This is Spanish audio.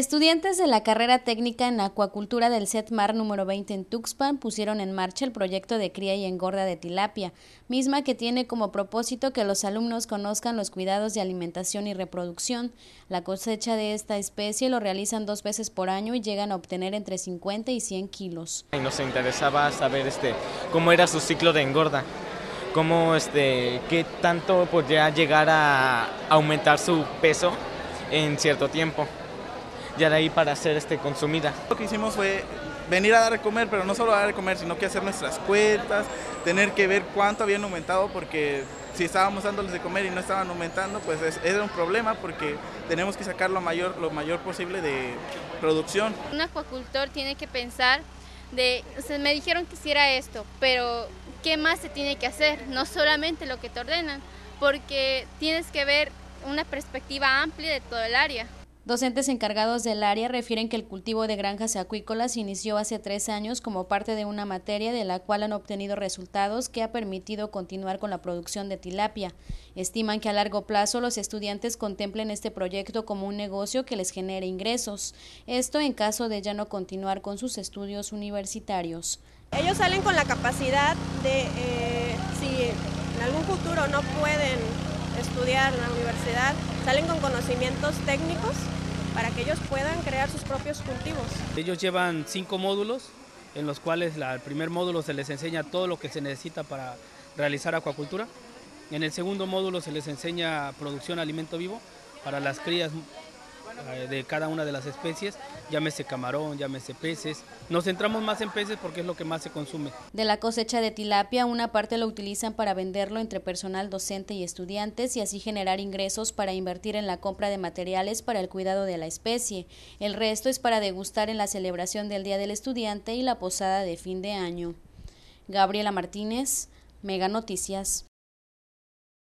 Estudiantes de la carrera técnica en acuacultura del CETMAR número 20 en Tuxpan pusieron en marcha el proyecto de cría y engorda de tilapia, misma que tiene como propósito que los alumnos conozcan los cuidados de alimentación y reproducción. La cosecha de esta especie lo realizan dos veces por año y llegan a obtener entre 50 y 100 kilos. Y nos interesaba saber este, cómo era su ciclo de engorda cómo este, qué tanto podría llegar a aumentar su peso en cierto tiempo ya de ahí para ser este, consumida. Lo que hicimos fue venir a dar de comer, pero no solo a dar de comer, sino que hacer nuestras cuentas, tener que ver cuánto habían aumentado, porque si estábamos dándoles de comer y no estaban aumentando, pues es, era un problema porque tenemos que sacar lo mayor, lo mayor posible de producción. Un acuacultor tiene que pensar de, me dijeron que hiciera esto, pero ¿qué más se tiene que hacer? No solamente lo que te ordenan, porque tienes que ver una perspectiva amplia de todo el área. Docentes encargados del área refieren que el cultivo de granjas acuícolas inició hace tres años como parte de una materia de la cual han obtenido resultados que ha permitido continuar con la producción de tilapia. Estiman que a largo plazo los estudiantes contemplen este proyecto como un negocio que les genere ingresos, esto en caso de ya no continuar con sus estudios universitarios. Ellos salen con la capacidad de, eh, si en algún futuro no pueden estudiar en la universidad, salen con conocimientos técnicos para que ellos puedan crear sus propios cultivos. Ellos llevan cinco módulos en los cuales el primer módulo se les enseña todo lo que se necesita para realizar acuacultura. En el segundo módulo se les enseña producción de alimento vivo para las crías de cada una de las especies, llámese camarón, llámese peces. Nos centramos más en peces porque es lo que más se consume. De la cosecha de tilapia, una parte lo utilizan para venderlo entre personal docente y estudiantes y así generar ingresos para invertir en la compra de materiales para el cuidado de la especie. El resto es para degustar en la celebración del Día del Estudiante y la posada de fin de año. Gabriela Martínez, Mega Noticias.